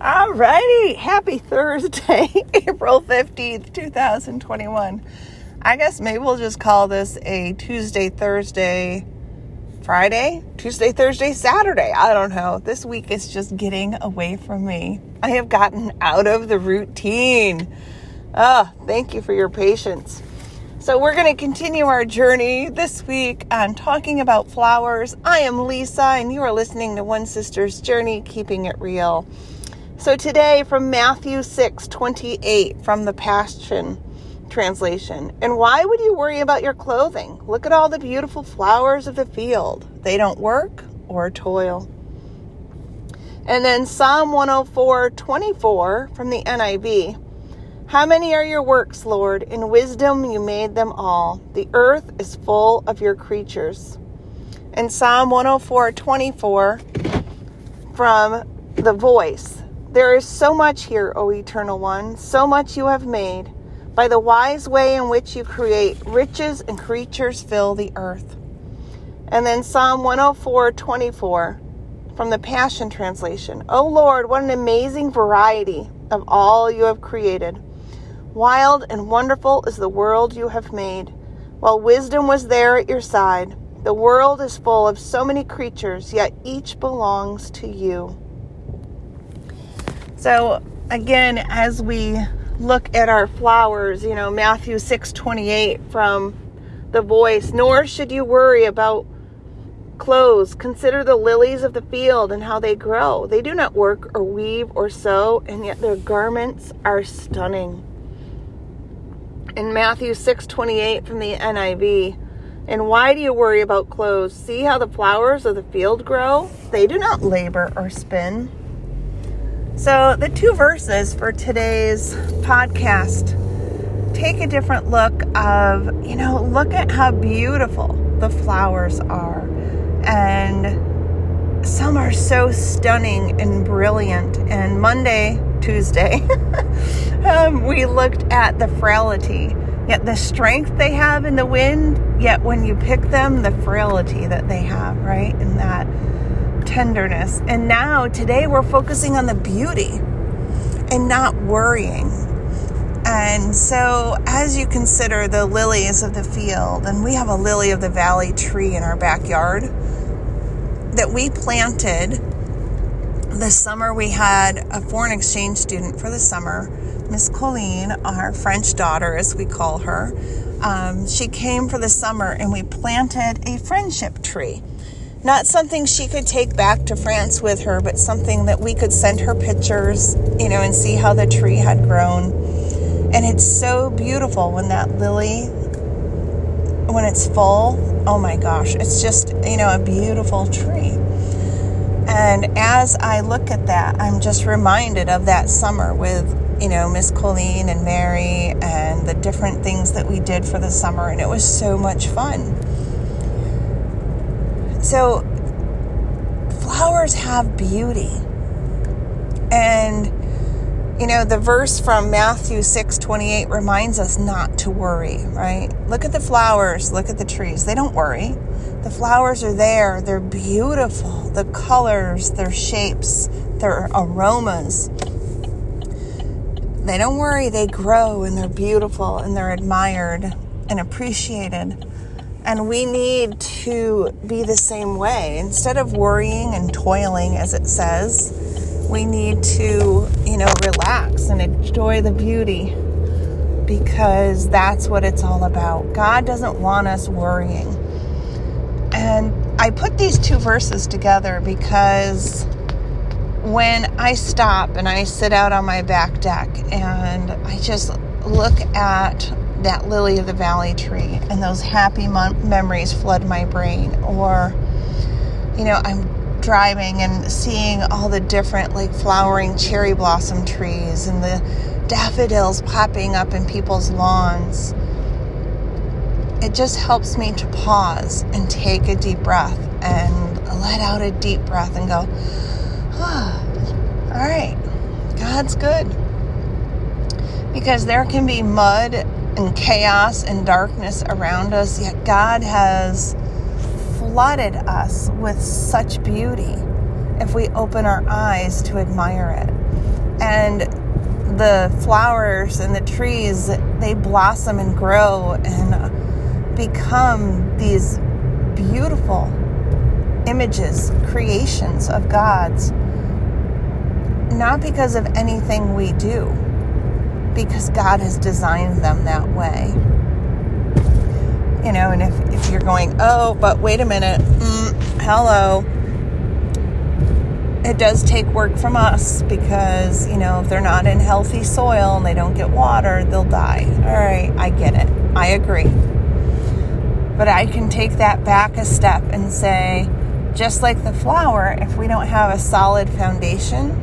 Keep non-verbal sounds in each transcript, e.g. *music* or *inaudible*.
Alrighty, happy Thursday, *laughs* April 15th, 2021. I guess maybe we'll just call this a Tuesday, Thursday, Friday, Tuesday, Thursday, Saturday. I don't know. This week is just getting away from me. I have gotten out of the routine. Oh, thank you for your patience. So, we're going to continue our journey this week on talking about flowers. I am Lisa, and you are listening to One Sister's Journey, Keeping It Real. So, today from Matthew 6 28 from the Passion Translation. And why would you worry about your clothing? Look at all the beautiful flowers of the field. They don't work or toil. And then Psalm 104 24 from the NIV. How many are your works, Lord? In wisdom you made them all. The earth is full of your creatures. In Psalm 104 24 from The Voice, there is so much here, O Eternal One, so much you have made. By the wise way in which you create, riches and creatures fill the earth. And then Psalm 104 24 from the Passion Translation. O Lord, what an amazing variety of all you have created. Wild and wonderful is the world you have made. While wisdom was there at your side, the world is full of so many creatures, yet each belongs to you. So, again, as we look at our flowers, you know, Matthew 6 28 from the voice, nor should you worry about clothes. Consider the lilies of the field and how they grow. They do not work or weave or sew, and yet their garments are stunning in Matthew 6:28 from the NIV. And why do you worry about clothes? See how the flowers of the field grow? They do not labor or spin. So, the two verses for today's podcast take a different look of, you know, look at how beautiful the flowers are. And some are so stunning and brilliant. And Monday Tuesday, *laughs* um, we looked at the frailty, yet the strength they have in the wind, yet when you pick them, the frailty that they have, right? And that tenderness. And now, today, we're focusing on the beauty and not worrying. And so, as you consider the lilies of the field, and we have a lily of the valley tree in our backyard that we planted this summer we had a foreign exchange student for the summer, Miss Colleen, our French daughter, as we call her. Um, she came for the summer and we planted a friendship tree. Not something she could take back to France with her, but something that we could send her pictures, you know, and see how the tree had grown. And it's so beautiful when that lily, when it's full, oh my gosh, it's just, you know, a beautiful tree. And as I look at that, I'm just reminded of that summer with, you know, Miss Colleen and Mary and the different things that we did for the summer. And it was so much fun. So, flowers have beauty. And, you know, the verse from Matthew 6 28 reminds us not to worry, right? Look at the flowers, look at the trees. They don't worry. The flowers are there, they're beautiful. The colors, their shapes, their aromas. They don't worry, they grow and they're beautiful and they're admired and appreciated. And we need to be the same way. Instead of worrying and toiling, as it says, we need to, you know, relax and enjoy the beauty because that's what it's all about. God doesn't want us worrying. And I put these two verses together because when I stop and I sit out on my back deck and I just look at that lily of the valley tree and those happy memories flood my brain or you know i'm driving and seeing all the different like flowering cherry blossom trees and the daffodils popping up in people's lawns it just helps me to pause and take a deep breath and let out a deep breath and go, oh, all right, God's good. Because there can be mud and chaos and darkness around us, yet God has flooded us with such beauty if we open our eyes to admire it. And the flowers and the trees, they blossom and grow and become these beautiful images, creations of God's. Not because of anything we do, because God has designed them that way. You know, and if, if you're going, oh, but wait a minute, mm, hello, it does take work from us because, you know, if they're not in healthy soil and they don't get water, they'll die. All right, I get it. I agree. But I can take that back a step and say, just like the flower, if we don't have a solid foundation,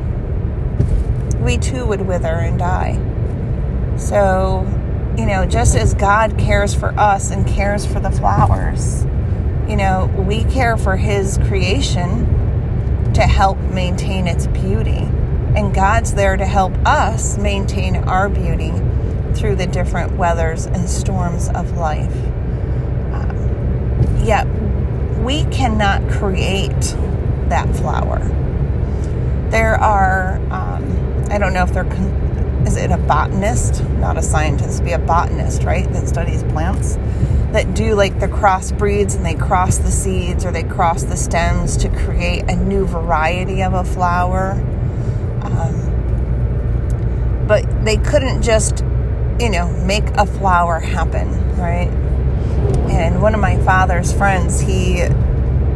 we too would wither and die. So, you know, just as God cares for us and cares for the flowers, you know, we care for His creation to help maintain its beauty. And God's there to help us maintain our beauty through the different weathers and storms of life. Um, yet, we cannot create that flower. There are, um, I don't know if they're, is it a botanist? Not a scientist, be a botanist, right? That studies plants that do like the crossbreeds and they cross the seeds or they cross the stems to create a new variety of a flower. Um, but they couldn't just, you know, make a flower happen, right? And one of my father's friends, he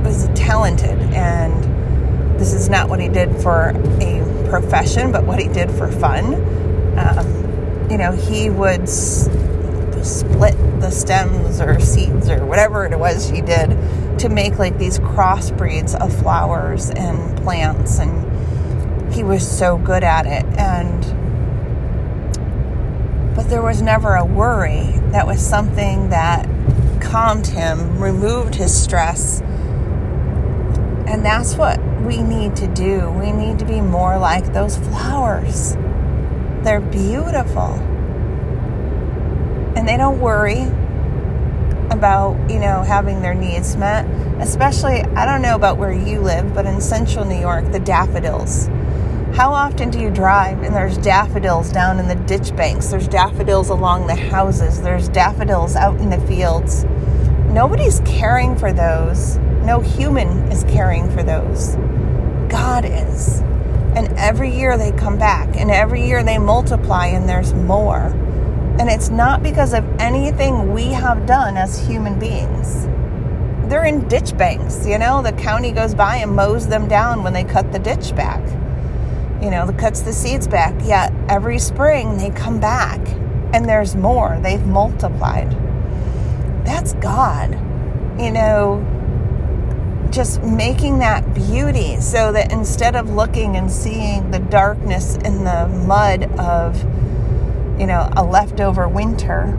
was talented, and this is not what he did for a profession, but what he did for fun. Um, you know, he would s- split the stems or seeds or whatever it was he did to make like these crossbreeds of flowers and plants, and he was so good at it. And but there was never a worry. That was something that calmed him, removed his stress. And that's what we need to do. We need to be more like those flowers. They're beautiful. And they don't worry about, you know, having their needs met. Especially, I don't know about where you live, but in central New York, the daffodils. How often do you drive and there's daffodils down in the ditch banks? There's daffodils along the houses. There's daffodils out in the fields. Nobody's caring for those. No human is caring for those. God is. And every year they come back, and every year they multiply, and there's more. And it's not because of anything we have done as human beings. They're in ditch banks, you know, the county goes by and mows them down when they cut the ditch back. You know, cuts the seeds back. Yet every spring they come back, and there's more. They've multiplied that's God. You know, just making that beauty so that instead of looking and seeing the darkness and the mud of, you know, a leftover winter,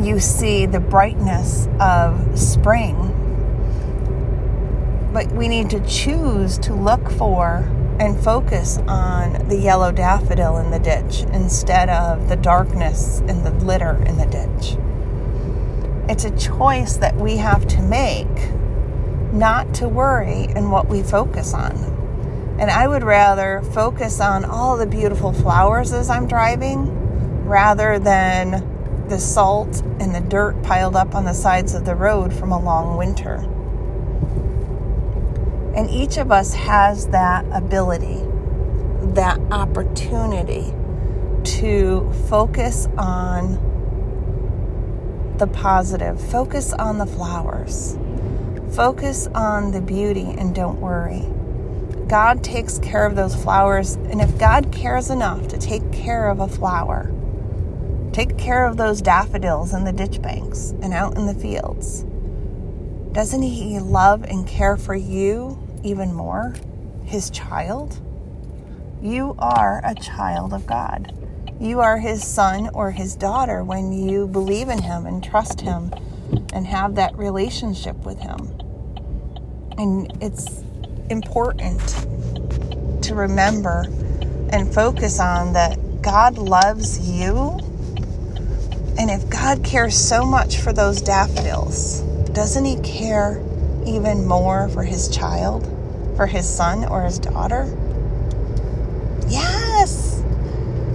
you see the brightness of spring. But we need to choose to look for and focus on the yellow daffodil in the ditch instead of the darkness and the litter in the ditch. It's a choice that we have to make not to worry in what we focus on. And I would rather focus on all the beautiful flowers as I'm driving rather than the salt and the dirt piled up on the sides of the road from a long winter. And each of us has that ability, that opportunity to focus on the positive. Focus on the flowers. Focus on the beauty and don't worry. God takes care of those flowers. And if God cares enough to take care of a flower, take care of those daffodils in the ditch banks and out in the fields, doesn't He love and care for you even more? His child? You are a child of God. You are his son or his daughter when you believe in him and trust him and have that relationship with him. And it's important to remember and focus on that God loves you. And if God cares so much for those daffodils, doesn't he care even more for his child, for his son or his daughter? Yes!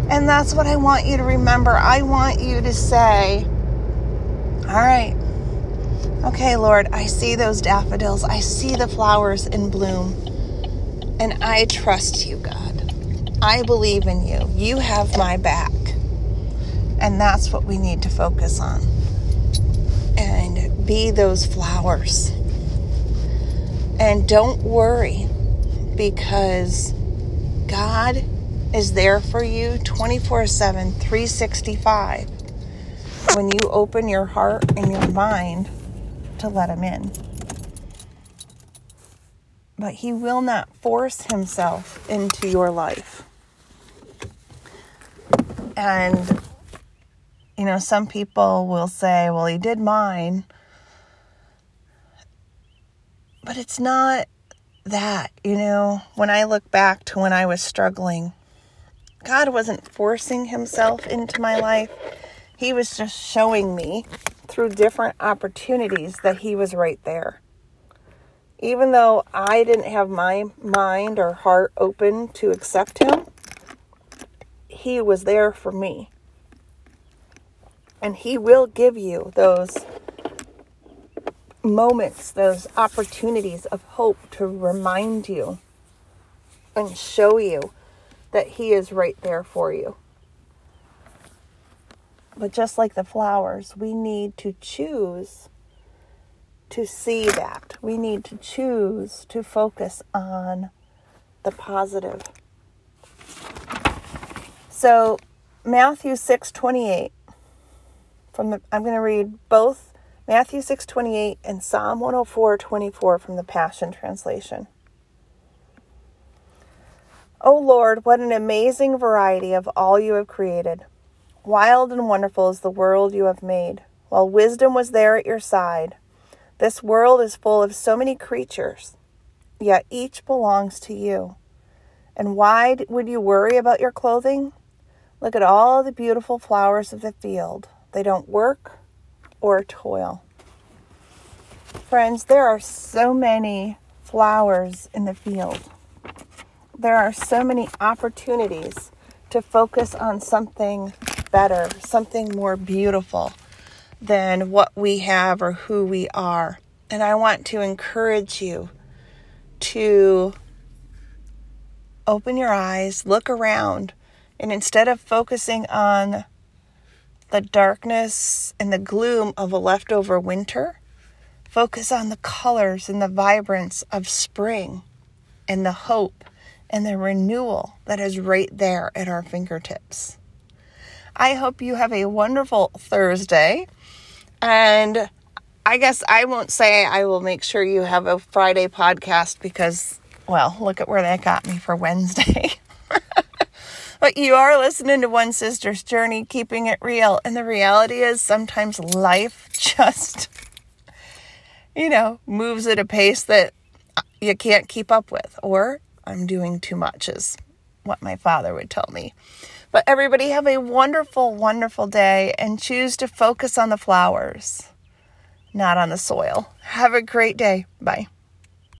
And that's what I want you to remember. I want you to say, All right, okay, Lord, I see those daffodils. I see the flowers in bloom. And I trust you, God. I believe in you. You have my back. And that's what we need to focus on. And be those flowers. And don't worry because God is there for you 24 7, 365 when you open your heart and your mind to let Him in. But He will not force Himself into your life. And, you know, some people will say, well, He did mine. But it's not that, you know, when I look back to when I was struggling God wasn't forcing himself into my life. He was just showing me through different opportunities that he was right there. Even though I didn't have my mind or heart open to accept him, he was there for me. And he will give you those moments, those opportunities of hope to remind you and show you that He is right there for you. But just like the flowers, we need to choose to see that. We need to choose to focus on the positive. So, Matthew 6:28 from the I'm going to read both Matthew 6:28 and Psalm 104:24 from the Passion translation. O Lord, what an amazing variety of all you have created. Wild and wonderful is the world you have made, while wisdom was there at your side. This world is full of so many creatures, yet each belongs to you. And why would you worry about your clothing? Look at all the beautiful flowers of the field. They don't work or toil. Friends, there are so many flowers in the field there are so many opportunities to focus on something better, something more beautiful than what we have or who we are. And I want to encourage you to open your eyes, look around, and instead of focusing on the darkness and the gloom of a leftover winter, focus on the colors and the vibrance of spring and the hope and the renewal that is right there at our fingertips. I hope you have a wonderful Thursday. And I guess I won't say I will make sure you have a Friday podcast because, well, look at where that got me for Wednesday. *laughs* but you are listening to One Sister's Journey, keeping it real. And the reality is sometimes life *laughs* just, you know, moves at a pace that you can't keep up with. Or I'm doing too much, is what my father would tell me. But everybody have a wonderful, wonderful day and choose to focus on the flowers, not on the soil. Have a great day. Bye.